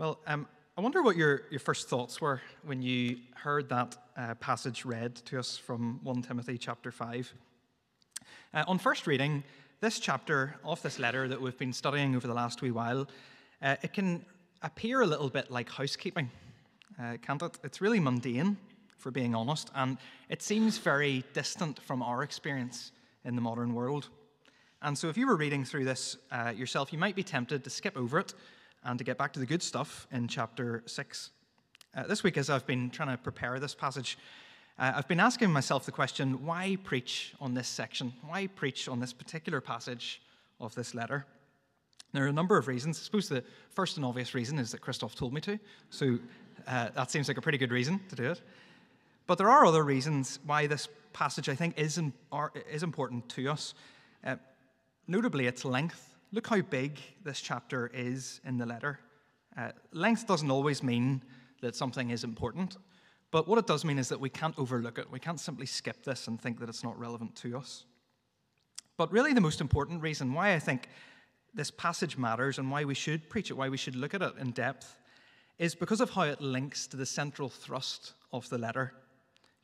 Well, um, I wonder what your, your first thoughts were when you heard that uh, passage read to us from 1 Timothy chapter 5. Uh, on first reading, this chapter of this letter that we've been studying over the last wee while, uh, it can appear a little bit like housekeeping, uh, can't it? It's really mundane, for being honest, and it seems very distant from our experience in the modern world. And so, if you were reading through this uh, yourself, you might be tempted to skip over it and to get back to the good stuff in chapter 6. Uh, this week, as I've been trying to prepare this passage, uh, I've been asking myself the question why preach on this section? Why preach on this particular passage of this letter? There are a number of reasons. I suppose the first and obvious reason is that Christoph told me to, so uh, that seems like a pretty good reason to do it. But there are other reasons why this passage, I think, is, in, are, is important to us. Uh, notably, its length. Look how big this chapter is in the letter. Uh, length doesn't always mean that something is important, but what it does mean is that we can't overlook it. We can't simply skip this and think that it's not relevant to us. But really, the most important reason why I think this passage matters and why we should preach it, why we should look at it in depth, is because of how it links to the central thrust of the letter.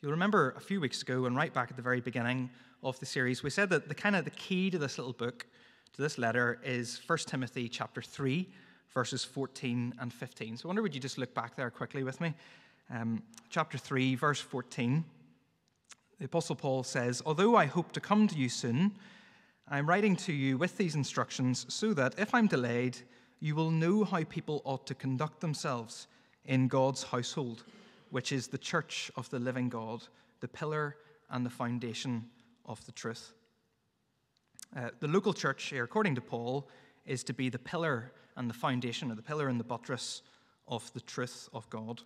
You'll remember a few weeks ago, and right back at the very beginning of the series, we said that the kind of the key to this little book to this letter is 1 Timothy chapter 3, verses 14 and 15. So I wonder, would you just look back there quickly with me? Um, chapter 3, verse 14. The Apostle Paul says, Although I hope to come to you soon, I'm writing to you with these instructions so that if I'm delayed, you will know how people ought to conduct themselves in God's household, which is the church of the living God, the pillar and the foundation of the truth. Uh, the local church here, according to Paul, is to be the pillar and the foundation, or the pillar and the buttress of the truth of God.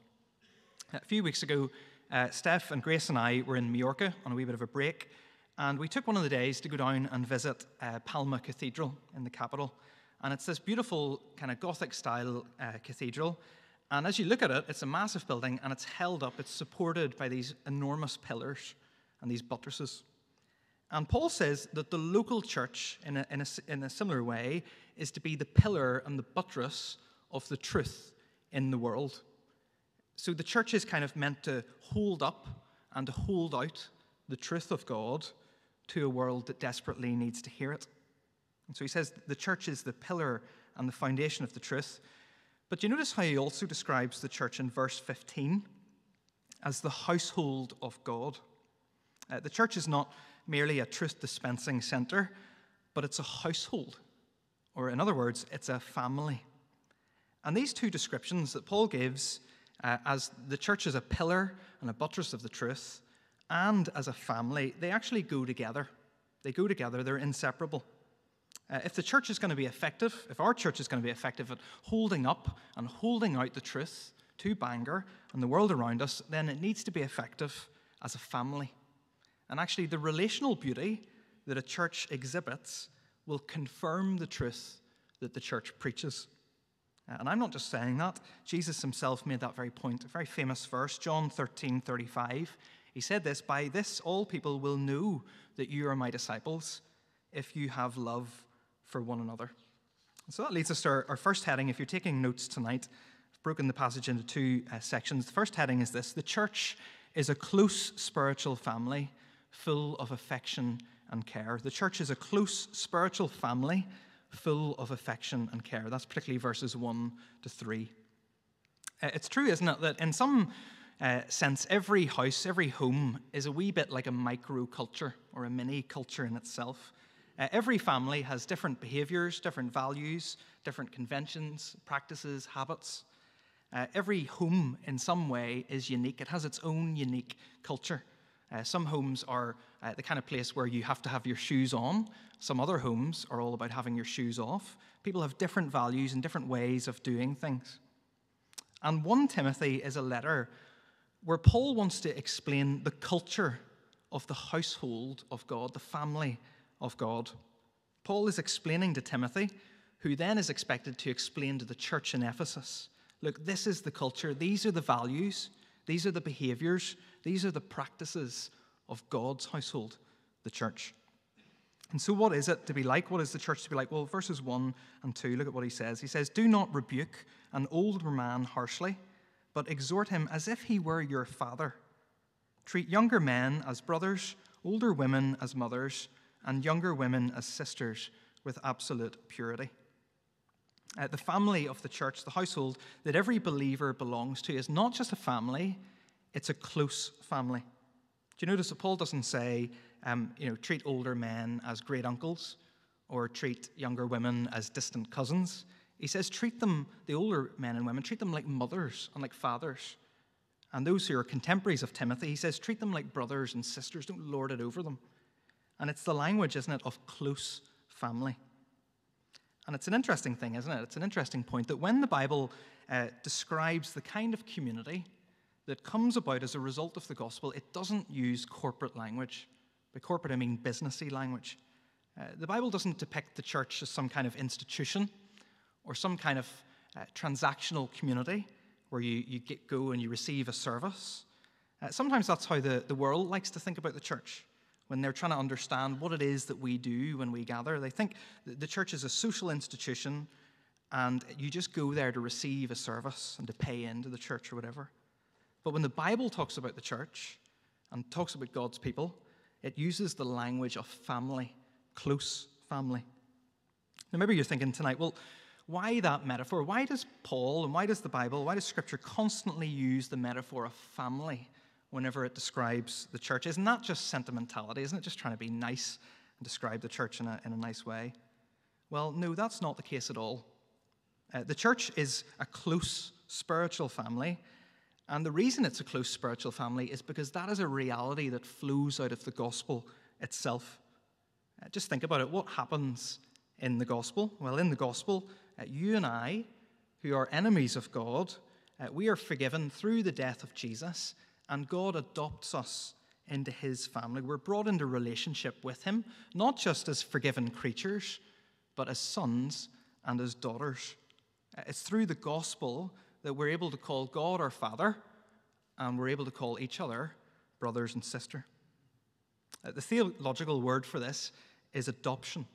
A few weeks ago, uh, Steph and Grace and I were in Majorca on a wee bit of a break, and we took one of the days to go down and visit uh, Palma Cathedral in the capital. And it's this beautiful, kind of Gothic style uh, cathedral. And as you look at it, it's a massive building and it's held up, it's supported by these enormous pillars and these buttresses. And Paul says that the local church, in a, in, a, in a similar way, is to be the pillar and the buttress of the truth in the world. So the church is kind of meant to hold up and to hold out the truth of God to a world that desperately needs to hear it. And so he says the church is the pillar and the foundation of the truth. But you notice how he also describes the church in verse 15 as the household of God. Uh, the church is not merely a truth dispensing center, but it's a household. Or, in other words, it's a family. And these two descriptions that Paul gives uh, as the church as a pillar and a buttress of the truth, and as a family, they actually go together. They go together, they're inseparable. Uh, if the church is going to be effective, if our church is going to be effective at holding up and holding out the truth to Bangor and the world around us, then it needs to be effective as a family. And actually, the relational beauty that a church exhibits will confirm the truth that the church preaches. Uh, and I'm not just saying that. Jesus himself made that very point. A very famous verse, John 13 35. He said this By this, all people will know that you are my disciples if you have love for one another. And so that leads us to our, our, first heading. If you're taking notes tonight, I've broken the passage into two uh, sections. The first heading is this The church is a close spiritual family full of affection and care. The church is a close spiritual family full of affection and care. That's particularly verses 1 to 3. Uh, it's true, isn't it, that in some uh, sense, every house, every home is a wee bit like a micro culture or a mini culture in itself. Uh, every family has different behaviors, different values, different conventions, practices, habits. Uh, every home, in some way, is unique. It has its own unique culture. Uh, some homes are uh, the kind of place where you have to have your shoes on. Some other homes are all about having your shoes off. People have different values and different ways of doing things. And 1 Timothy is a letter where Paul wants to explain the culture of the household of God, the family of God. Paul is explaining to Timothy, who then is expected to explain to the church in Ephesus look, this is the culture, these are the values, these are the behaviors, these are the practices of God's household, the church. And so, what is it to be like? What is the church to be like? Well, verses 1 and 2, look at what he says. He says, Do not rebuke an older man harshly, but exhort him as if he were your father. Treat younger men as brothers, older women as mothers, and younger women as sisters with absolute purity. Uh, the family of the church, the household that every believer belongs to, is not just a family, it's a close family. Do you notice that Paul doesn't say, um, you know, treat older men as great uncles or treat younger women as distant cousins? He says, treat them, the older men and women, treat them like mothers and like fathers. And those who are contemporaries of Timothy, he says, treat them like brothers and sisters, don't lord it over them. And it's the language, isn't it, of close family. And it's an interesting thing, isn't it? It's an interesting point that when the Bible uh, describes the kind of community that comes about as a result of the gospel, it doesn't use corporate language. By corporate, I mean businessy language. Uh, the Bible doesn't depict the church as some kind of institution or some kind of uh, transactional community where you, you get, go and you receive a service. Uh, sometimes that's how the, the world likes to think about the church when they're trying to understand what it is that we do when we gather. They think the church is a social institution and you just go there to receive a service and to pay into the church or whatever. But when the Bible talks about the church and talks about God's people, it uses the language of family, close family. Now, maybe you're thinking tonight, well, why that metaphor? Why does Paul and why does the Bible, why does Scripture constantly use the metaphor of family whenever it describes the church? Isn't that just sentimentality? Isn't it just trying to be nice and describe the church in a, in a nice way? Well, no, that's not the case at all. Uh, the church is a close spiritual family and the reason it's a close spiritual family is because that is a reality that flows out of the gospel itself. Uh, just think about it. What happens in the gospel? Well, in the gospel, uh, you and I, who are enemies of God, uh, we are forgiven through the death of Jesus, and God adopts us into his family. We're brought into relationship with him, not just as forgiven creatures, but as sons and as daughters. It's through the gospel that we're able to call God our Father and we're able to call each other brothers and sister. Uh, the theological word for this is adoption.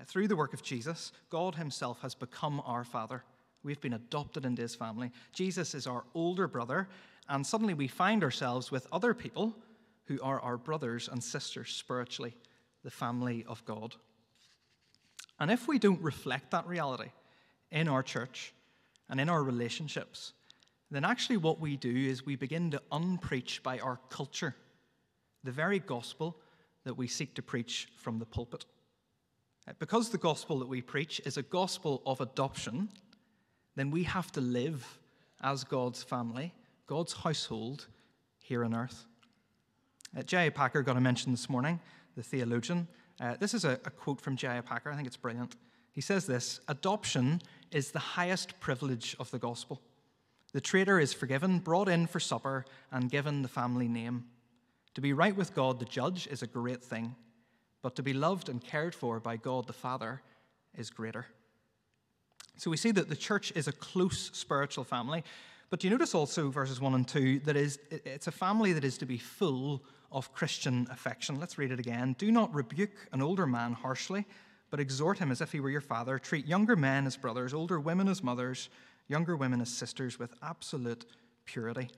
Uh, through the work of Jesus, God Himself has become our Father. We've been adopted into His family. Jesus is our older brother, and suddenly we find ourselves with other people who are our brothers and sisters spiritually, the family of God. And if we don't reflect that reality in our church, and in our relationships, then actually what we do is we begin to unpreach by our culture the very gospel that we seek to preach from the pulpit. Uh, because the gospel that we preach is a gospel of adoption, then we have to live as God's family, God's household here on earth. Uh, J.I. Packer got a mention this morning, the theologian. Uh, this is a, a quote from J.I. Packer. I think it's brilliant. He says this Adoption is the highest privilege of the gospel. The traitor is forgiven, brought in for supper, and given the family name. To be right with God the judge is a great thing, but to be loved and cared for by God the Father is greater. So we see that the church is a close spiritual family, but you notice also verses 1 and 2 that is it's a family that is to be full of Christian affection. Let's read it again. Do not rebuke an older man harshly but exhort him as if he were your father. Treat younger men as brothers, older women as mothers, younger women as sisters with absolute purity.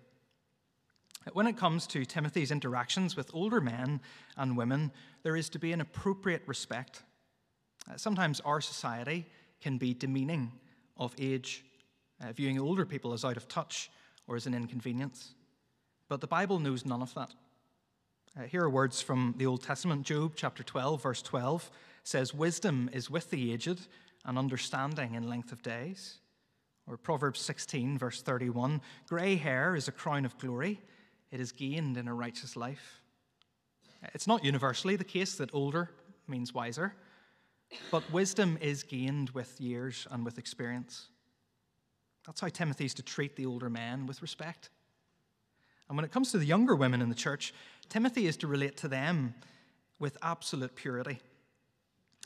When it comes to Timothy's interactions with older men and women, there is to be an appropriate respect. Uh, sometimes our society can be demeaning of age, uh, viewing older people as out of touch or as an inconvenience. But the Bible knows none of that. Uh, here are words from the Old Testament, Job chapter 12, verse 12 says, Wisdom is with the aged, and understanding in length of days. Or Proverbs 16, verse 31 Grey hair is a crown of glory, it is gained in a righteous life. It's not universally the case that older means wiser, but wisdom is gained with years and with experience. That's how Timothy's to treat the older men with respect. And when it comes to the younger women in the church, Timothy is to relate to them with absolute purity.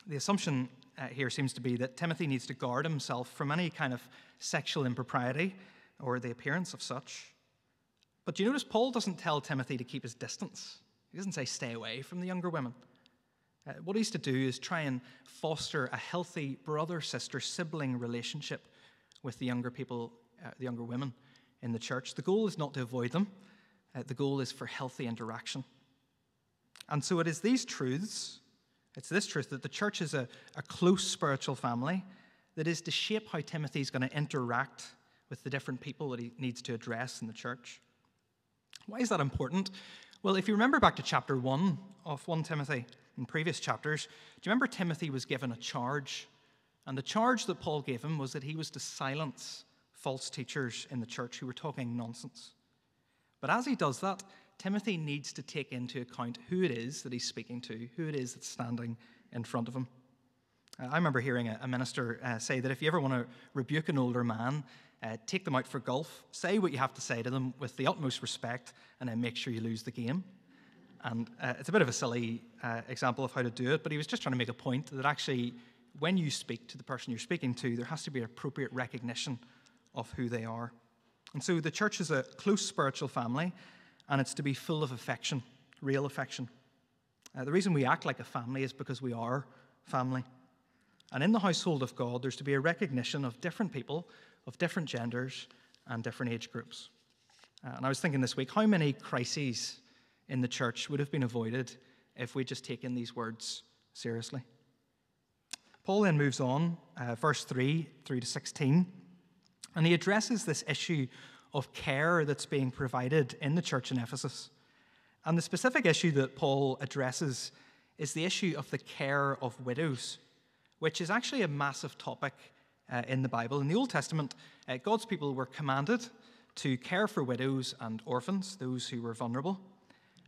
The assumption uh, here seems to be that Timothy needs to guard himself from any kind of sexual impropriety or the appearance of such. But do you notice Paul doesn't tell Timothy to keep his distance. He doesn't say stay away from the younger women. Uh, what he's to do is try and foster a healthy brother sister sibling relationship with the younger people, uh, the younger women in the church. The goal is not to avoid them, uh, the goal is for healthy interaction. And so it is these truths, it's this truth that the church is a, a close spiritual family that is to shape how Timothy is going to interact with the different people that he needs to address in the church. Why is that important? Well, if you remember back to chapter 1 of 1 Timothy, in previous chapters, do you remember Timothy was given a charge? And the charge that Paul gave him was that he was to silence false teachers in the church who were talking nonsense. But as he does that, Timothy needs to take into account who it is that he's speaking to, who it is that's standing in front of him. Uh, I remember hearing a, minister uh, say that if you ever want to rebuke an older man, uh, take them out for golf, say what you have to say to them with the utmost respect, and then make sure you lose the game. And it's a bit of a silly example of how to do it, but he was just trying to make a point that actually, when you speak to the person you're speaking to, there has to be appropriate recognition of who they are. And so the church is a close spiritual family, and it's to be full of affection, real affection. Uh, the reason we act like a family is because we are family. And in the household of God, there's to be a recognition of different people, of different genders, and different age groups. Uh, and I was thinking this week, how many crises in the church would have been avoided if we'd just taken these words seriously. Paul then moves on, uh, verse 3 through to 16, and he addresses this issue of care that's being provided in the church in Ephesus. And the specific issue that Paul addresses is the issue of the care of widows, which is actually a massive topic uh, in the Bible. In the Old Testament, uh, God's people were commanded to care for widows and orphans, those who were vulnerable.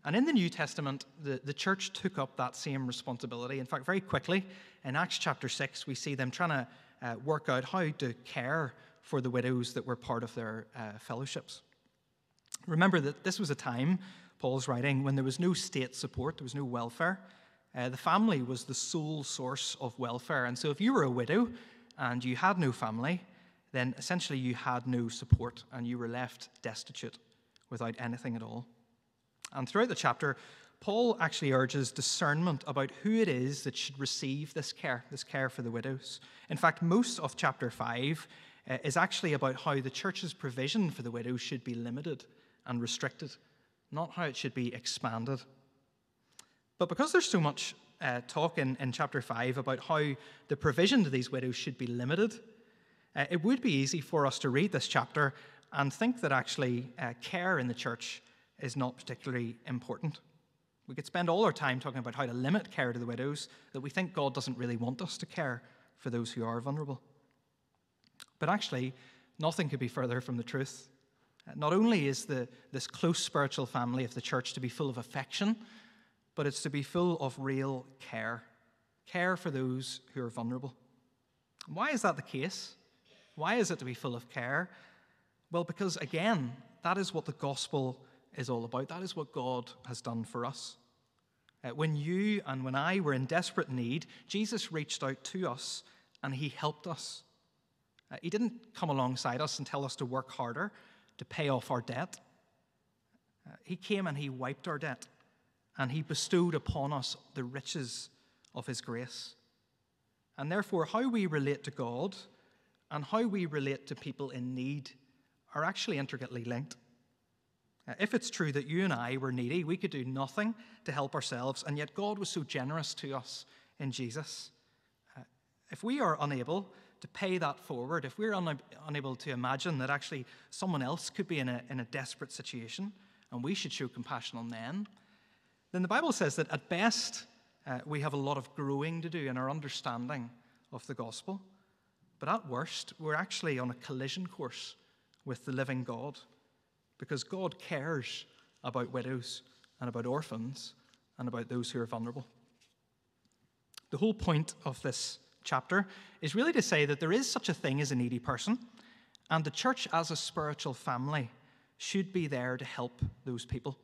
And in the New Testament, the, the church took up that same responsibility. In fact, very quickly, in Acts chapter 6, we see them trying to uh, work out how to care for the widows that were part of their uh, fellowships. Remember that this was a time, Paul's writing, when there was no state support, there was no welfare. Uh, the family was the sole source of welfare. And so if you were a widow and you had no family, then essentially you had no support and you were left destitute without anything at all. And throughout the chapter, Paul actually urges discernment about who it is that should receive this care, this care for the widows. In fact, most of chapter 5 uh, is actually about how the church's provision for the widows should be limited and restricted, not how it should be expanded. But because there's so much uh, talk in, in chapter 5 about how the provision to these widows should be limited, uh, it would be easy for us to read this chapter and think that actually uh, care in the church is not particularly important. We could spend all our time talking about how to limit care to the widows, that we think God doesn't really want us to care for those who are vulnerable. But actually, nothing could be further from the truth. Uh, not only is the, this close spiritual family of the church to be full of affection, but it's to be full of real care care for those who are vulnerable. Why is that the case? Why is it to be full of care? Well, because again, that is what the gospel is all about. That is what God has done for us. Uh, when you and when I were in desperate need, Jesus reached out to us and he helped us. Uh, he didn't come alongside us and tell us to work harder to pay off our debt. Uh, he came and he wiped our debt and he bestowed upon us the riches of his grace. And therefore, how we relate to God and how we relate to people in need are actually intricately linked. Uh, if it's true that you and I were needy, we could do nothing to help ourselves, and yet God was so generous to us in Jesus. Uh, if we are unable to pay that forward, if we're un- unable to imagine that actually someone else could be in a, in a desperate situation and we should show compassion on them, then the Bible says that at best uh, we have a lot of growing to do in our understanding of the gospel. But at worst, we're actually on a collision course with the living God because God cares about widows and about orphans and about those who are vulnerable. The whole point of this chapter is really to say that there is such a thing as a needy person, and the church as a spiritual family should be there to help those people.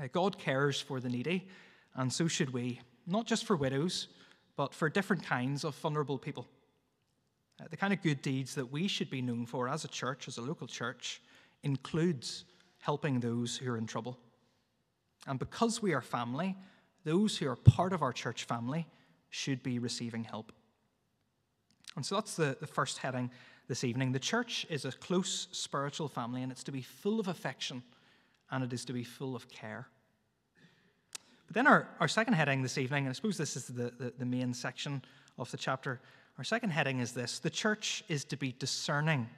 Uh, God cares for the needy, and so should we, not just for widows, but for different kinds of vulnerable people. Uh, the kind of good deeds that we should be known for as a church, as a local church, includes helping those who are in trouble. And because we are family, those who are part of our church family should be receiving help. And so that's the, the first heading this evening. The church is a close spiritual family, and it's to be full of affection and it is to be full of care. But then our, our second heading this evening, and I suppose this is the, the, the main section of the chapter, our second heading is this the church is to be discerning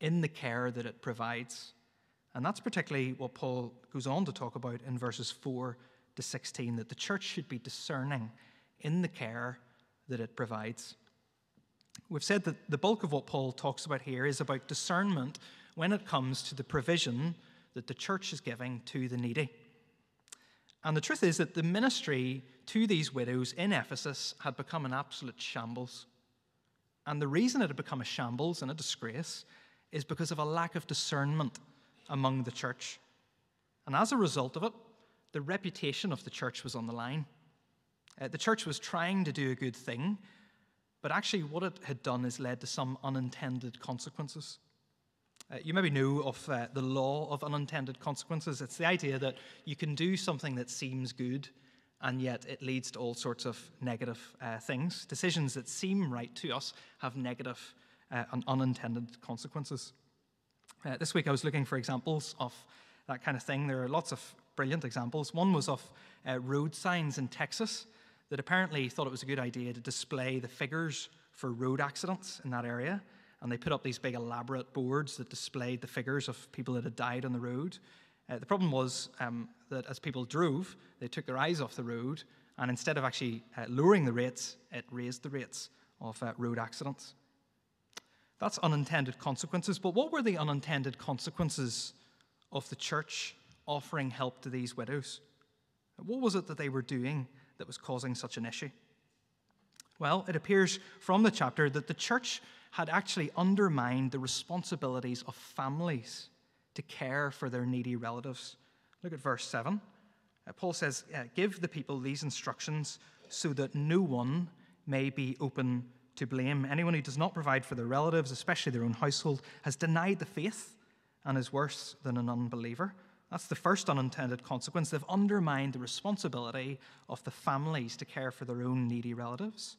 in the care that it provides. And that's particularly what Paul goes on to talk about in verses 4 to 16 that the church should be discerning in the care that it provides. We've said that the bulk of what Paul talks about here is about discernment when it comes to the provision that the church is giving to the needy. And the truth is that the ministry to these widows in Ephesus had become an absolute shambles. And the reason it had become a shambles and a disgrace is because of a lack of discernment among the church. And as a result of it, the reputation of the church was on the line. Uh, the church was trying to do a good thing, but actually, what it had done is led to some unintended consequences. Uh, you maybe know of uh, the law of unintended consequences. It's the idea that you can do something that seems good, and yet it leads to all sorts of negative uh, things. Decisions that seem right to us have negative and unintended consequences. Uh, this week I was looking for examples of that kind of thing. There are lots of brilliant examples. One was of uh, road signs in Texas that apparently thought it was a good idea to display the figures for road accidents in that area and they put up these big elaborate boards that displayed the figures of people that had died on the road. Uh, the problem was um, that as people drove, they took their eyes off the road, and instead of actually uh, lowering the rates, it raised the rates of uh, road accidents. That's unintended consequences. But what were the unintended consequences of the church offering help to these widows? What was it that they were doing that was causing such an issue? Well, it appears from the chapter that the church had actually undermined the responsibilities of families to care for their needy relatives. Look at verse 7. Uh, Paul says, uh, Give the people these instructions so that no one may be open to blame. Anyone who does not provide for their relatives, especially their own household, has denied the faith and is worse than an unbeliever. That's the first unintended consequence. They've undermined the responsibility of the families to care for their own needy relatives.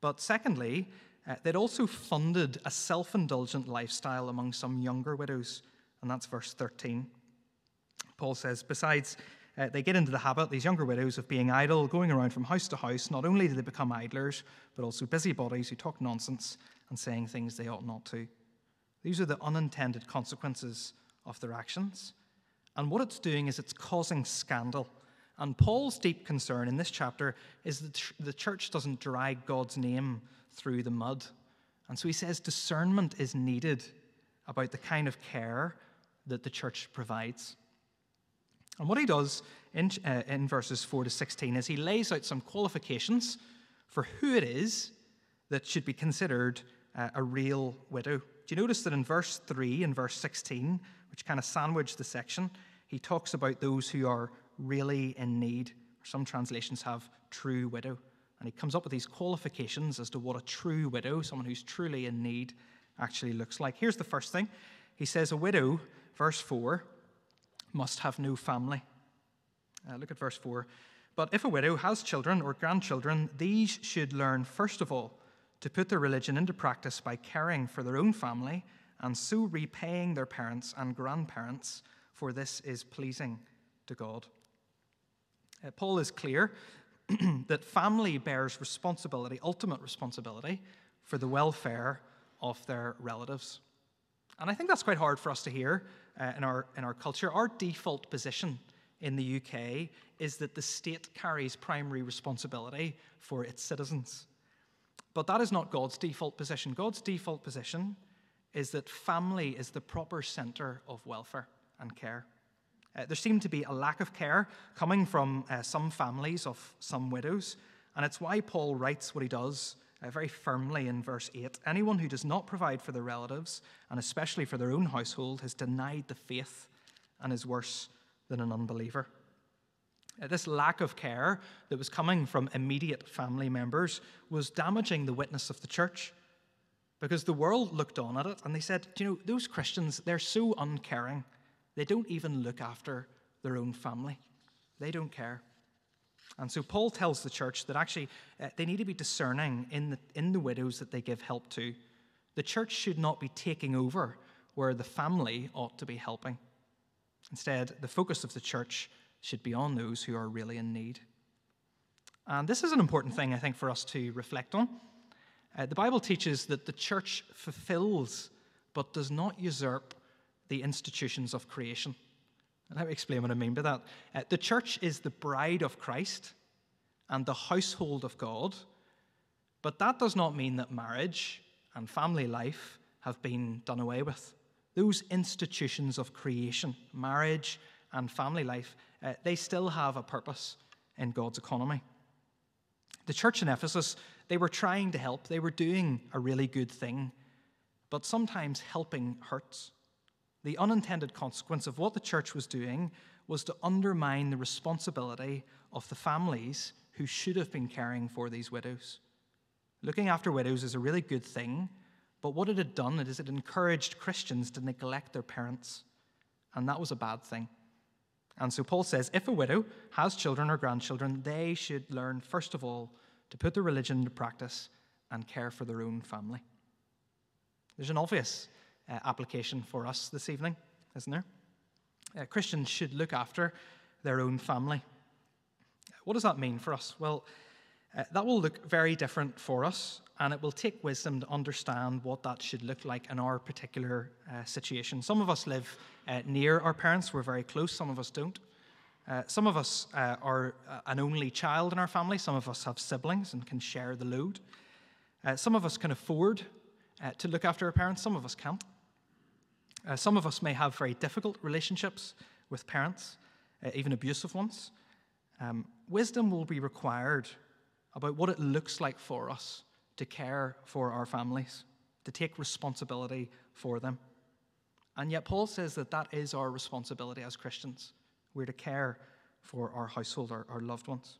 But secondly, uh, they'd also funded a self indulgent lifestyle among some younger widows, and that's verse 13. Paul says, Besides, uh, they get into the habit, these younger widows, of being idle, going around from house to house. Not only do they become idlers, but also busybodies who talk nonsense and saying things they ought not to. These are the unintended consequences of their actions. And what it's doing is it's causing scandal. And Paul's deep concern in this chapter is that the church doesn't drag God's name through the mud. And so he says discernment is needed about the kind of care that the church provides. And what he does in, uh, in verses 4 to 16 is he lays out some qualifications for who it is that should be considered uh, a real widow. Do you notice that in verse 3 and verse 16, which kind of sandwich the section, he talks about those who are really in need. Some translations have true widow. And he comes up with these qualifications as to what a true widow, someone who's truly in need, actually looks like. Here's the first thing he says, A widow, verse 4, must have no family. Uh, look at verse 4. But if a widow has children or grandchildren, these should learn, first of all, to put their religion into practice by caring for their own family and so repaying their parents and grandparents, for this is pleasing to God. Uh, Paul is clear that family bears responsibility, ultimate responsibility, for the welfare of their relatives. And I think that's quite hard for us to hear uh, in, our, in our culture. Our default position in the UK is that the state carries primary responsibility for its citizens. But that is not God's default position. God's default position is that family is the proper center of welfare and care. Uh, there seemed to be a lack of care coming from uh, some families of some widows, and it's why Paul writes what he does uh, very firmly in verse 8 Anyone who does not provide for their relatives, and especially for their own household, has denied the faith and is worse than an unbeliever. Uh, this lack of care that was coming from immediate family members was damaging the witness of the church because the world looked on at it and they said, you know, those Christians, they're so uncaring. They don't even look after their own family, they don't care. And so Paul tells the church that actually uh, they need to be discerning in the, in the widows that they give help to. The church should not be taking over where the family ought to be helping. Instead, the focus of the church should be on those who are really in need. And this is an important thing, I think, for us to reflect on. Uh, the Bible teaches that the church fulfills but does not usurp the institutions of creation. Let me explain what I mean by that. Uh, the church is the bride of Christ and the household of God, but that does not mean that marriage and family life have been done away with. Those institutions of creation, marriage and family life, uh, they still have a purpose in God's economy. The church in Ephesus, they were trying to help, they were doing a really good thing, but sometimes helping hurts. The unintended consequence of what the church was doing was to undermine the responsibility of the families who should have been caring for these widows. Looking after widows is a really good thing, but what it had done is it encouraged Christians to neglect their parents, and that was a bad thing. And so Paul says if a widow has children or grandchildren, they should learn, first of all, to put their religion into practice and care for their own family. There's an obvious uh, application for us this evening, isn't there? Uh, Christians should look after their own family. What does that mean for us? Well, uh, that will look very different for us, and it will take wisdom to understand what that should look like in our particular uh, situation. Some of us live uh, near our parents, we're very close, some of us don't. Uh, some of us uh, are uh, an only child in our family, some of us have siblings and can share the load. some of us can afford to look after our parents, some of us can't. Some of us may have very difficult relationships with parents, even abusive ones. Um, wisdom will be required about what it looks like for us to care for our families, to take responsibility for them. And yet, Paul says that that is our responsibility as Christians. We're to care for our household, our, our loved ones.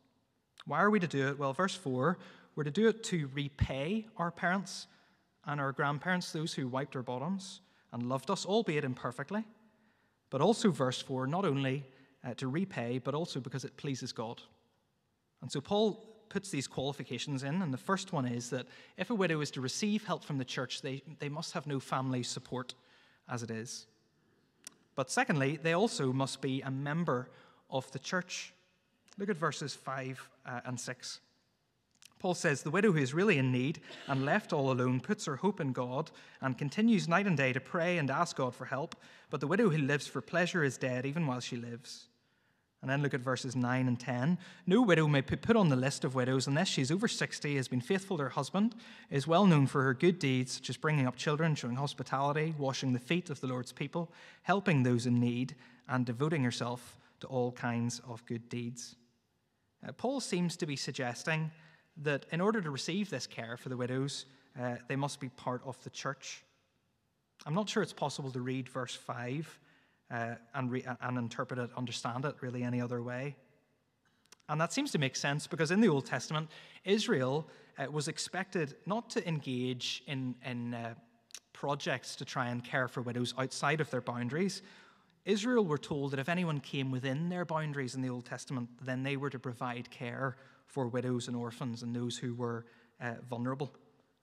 Why are we to do it? Well, verse 4 we're to do it to repay our parents and our grandparents, those who wiped our bottoms and loved us, albeit imperfectly. But also, verse 4, not only uh, to repay, but also because it pleases God. And so, Paul puts these qualifications in, and the first one is that if a widow is to receive help from the church, they, they must have no family support as it is. But secondly, they also must be a member of the church. Look at verses 5 uh, and 6. Paul says, The widow who is really in need and left all alone puts her hope in God and continues night and day to pray and ask God for help. But the widow who lives for pleasure is dead even while she lives. And then look at verses 9 and 10. No widow may be put on the list of widows unless she is over 60, has been faithful to her husband, is well known for her good deeds, such as bringing up children, showing hospitality, washing the feet of the Lord's people, helping those in need, and devoting herself to all kinds of good deeds. Paul seems to be suggesting that in order to receive this care for the widows, uh, they must be part of the church. I'm not sure it's possible to read verse 5 uh, and, re- and interpret it, understand it really any other way. And that seems to make sense because in the Old Testament, Israel uh, was expected not to engage in, in uh, projects to try and care for widows outside of their boundaries. Israel were told that if anyone came within their boundaries in the Old Testament, then they were to provide care for widows and orphans and those who were uh, vulnerable.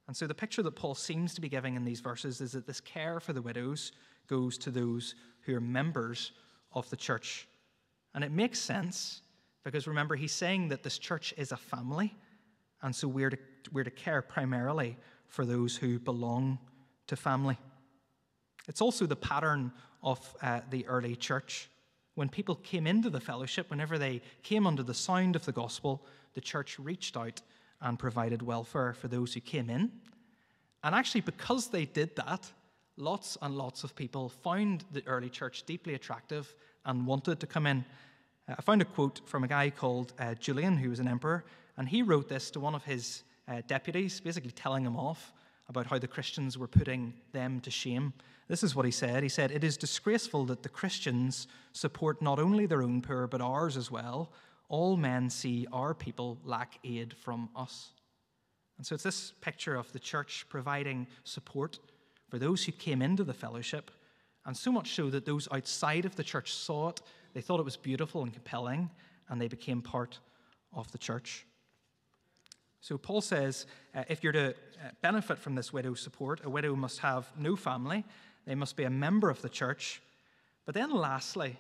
And so the picture that Paul seems to be giving in these verses is that this care for the widows goes to those who are members of the church. And it makes sense because remember, he's saying that this church is a family, and so we're to, we're to care primarily for those who belong to family. It's also the pattern of uh, the early church. When people came into the fellowship, whenever they came under the sound of the gospel, the church reached out and provided welfare for those who came in. And actually, because they did that, lots and lots of people found the early church deeply attractive and wanted to come in. Uh, I found a quote from a guy called uh, Julian, who was an emperor, and he wrote this to one of his uh, deputies, basically telling him off about how the Christians were putting them to shame. This is what he said. He said, It is disgraceful that the Christians support not only their own poor, but ours as well. All men see our people lack aid from us. And so it's this picture of the church providing support for those who came into the fellowship, and so much so that those outside of the church saw it, they thought it was beautiful and compelling, and they became part of the church. So Paul says uh, if you're to uh, benefit from this widow's support, a widow must have no family, they must be a member of the church. But then lastly,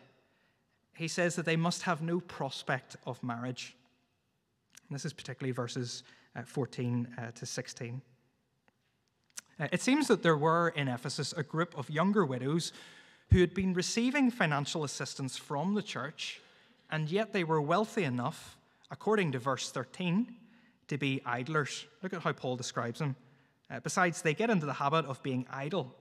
he says that they must have no prospect of marriage. And this is particularly verses uh, 14 uh, to 16. Uh, it seems that there were in Ephesus a group of younger widows who had been receiving financial assistance from the church, and yet they were wealthy enough, according to verse 13, to be idlers. Look at how Paul describes them. Besides, they get into the habit of being idle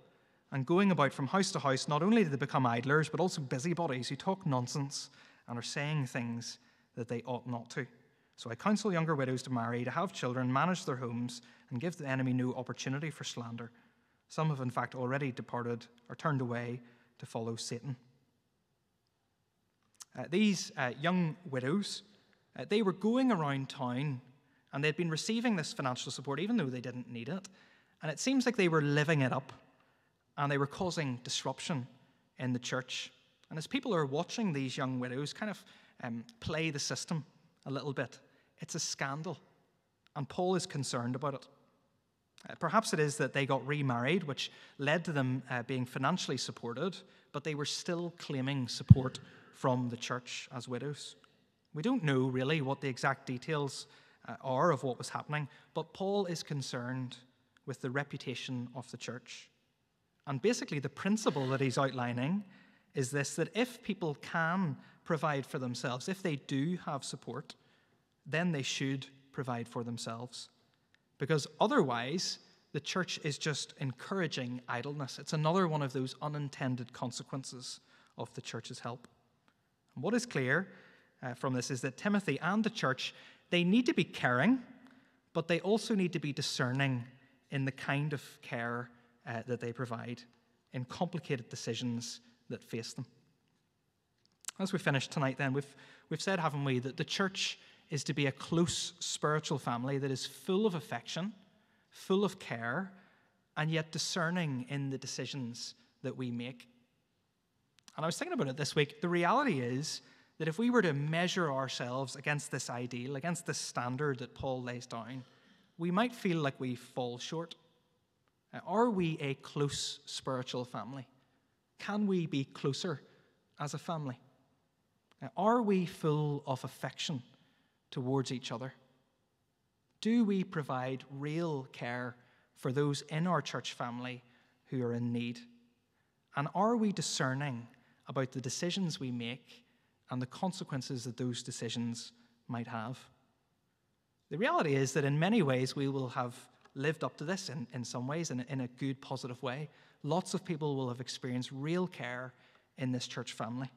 and going about from house to house. Not only do they become idlers, but also busybodies who talk nonsense and are saying things that they ought not to. So I counsel younger widows to marry, to have children, manage their homes, and give the enemy no opportunity for slander. Some have, in fact, already departed or turned away to follow Satan. Uh, these uh, young widows, uh, they were going around town and they'd been receiving this financial support even though they didn't need it. And it seems like they were living it up and they were causing disruption in the church. And as people are watching these young widows kind of um, play the system a little bit, it's a scandal. And Paul is concerned about it. Uh, perhaps it is that they got remarried, which led to them uh, being financially supported, but they were still claiming support from the church as widows. We don't know really what the exact details uh, are of what was happening, but Paul is concerned with the reputation of the church. And basically, the principle that he's outlining is this that if people can provide for themselves, if they do have support, then they should provide for themselves. Because otherwise, the church is just encouraging idleness. It's another one of those unintended consequences of the church's help. And what is clear uh, from this is that Timothy and the church, they need to be caring, but they also need to be discerning in the kind of care uh, that they provide in complicated decisions that face them. As we finish tonight, then, we've, we've said, haven't we, that the church is to be a close spiritual family that is full of affection, full of care, and yet discerning in the decisions that we make. And I was thinking about it this week. The reality is that if we were to measure ourselves against this ideal, against this standard that Paul lays down, we might feel like we fall short. Uh, are we a close spiritual family? Can we be closer as a family? Uh, are we full of affection towards each other? Do we provide real care for those in our church family who are in need? And are we discerning about the decisions we make and the consequences that those decisions might have? The reality is that in many ways we will have lived up to this in, in some ways, in, in a good, positive way. Lots of people will have experienced real care in this church family.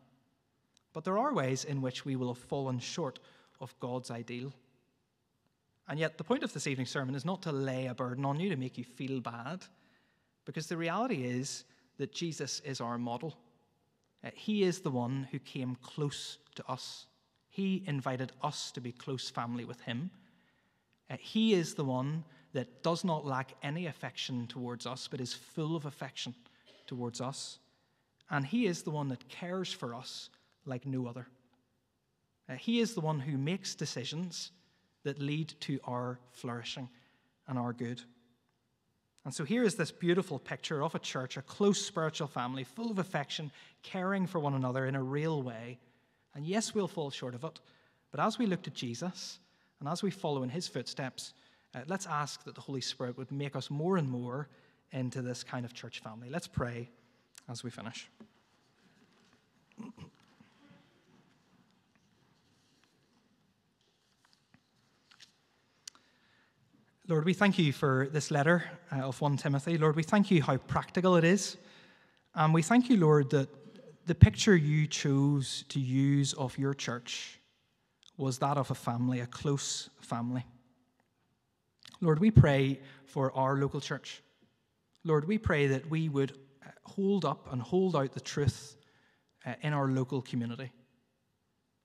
But there are ways in which we will have fallen short of God's ideal. And yet, the point of this evening's sermon is not to lay a burden on you to make you feel bad, because the reality is that Jesus is our model. Uh, he is the one who came close to us. He invited us to be close family with Him. Uh, he is the one that does not lack any affection towards us, but is full of affection towards us. And He is the one that cares for us like no other. Uh, he is the one who makes decisions that lead to our flourishing and our good. And so here is this beautiful picture of a church, a close spiritual family, full of affection, caring for one another in a real way. And yes, we'll fall short of it, but as we look to Jesus and as we follow in his footsteps, uh, let's ask that the Holy Spirit would make us more and more into this kind of church family. Let's pray as we finish. Lord, we thank you for this letter uh, of 1 Timothy. Lord, we thank you how practical it is. And we thank you, Lord, that the picture you chose to use of your church was that of a family, a close family. Lord, we pray for our local church. Lord, we pray that we would uh, hold up and hold out the truth uh, in our local community.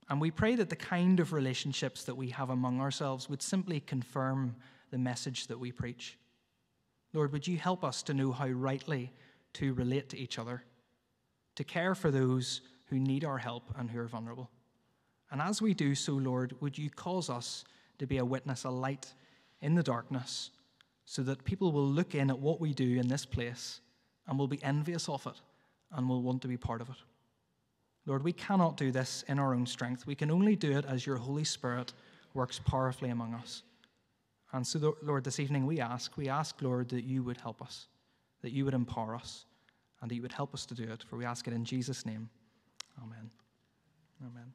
And we pray that the kind of relationships that we have among ourselves would simply confirm the message that we preach. Lord, would you help us to know how rightly to relate to each other, to care for those who need our help and who are vulnerable? And as we do so, Lord, would you cause us to be a witness, a light in the darkness, so that people will look in at what we do in this place and will be envious of it and will want to be part of it. Lord, we cannot do this in our own strength. We can only do it as your Holy Spirit works powerfully among us. And so, Lord, this evening we ask, we ask, Lord, that you would help us, that you would empower us, and that you would help us to do it. For we ask it in Jesus' name. Amen. Amen.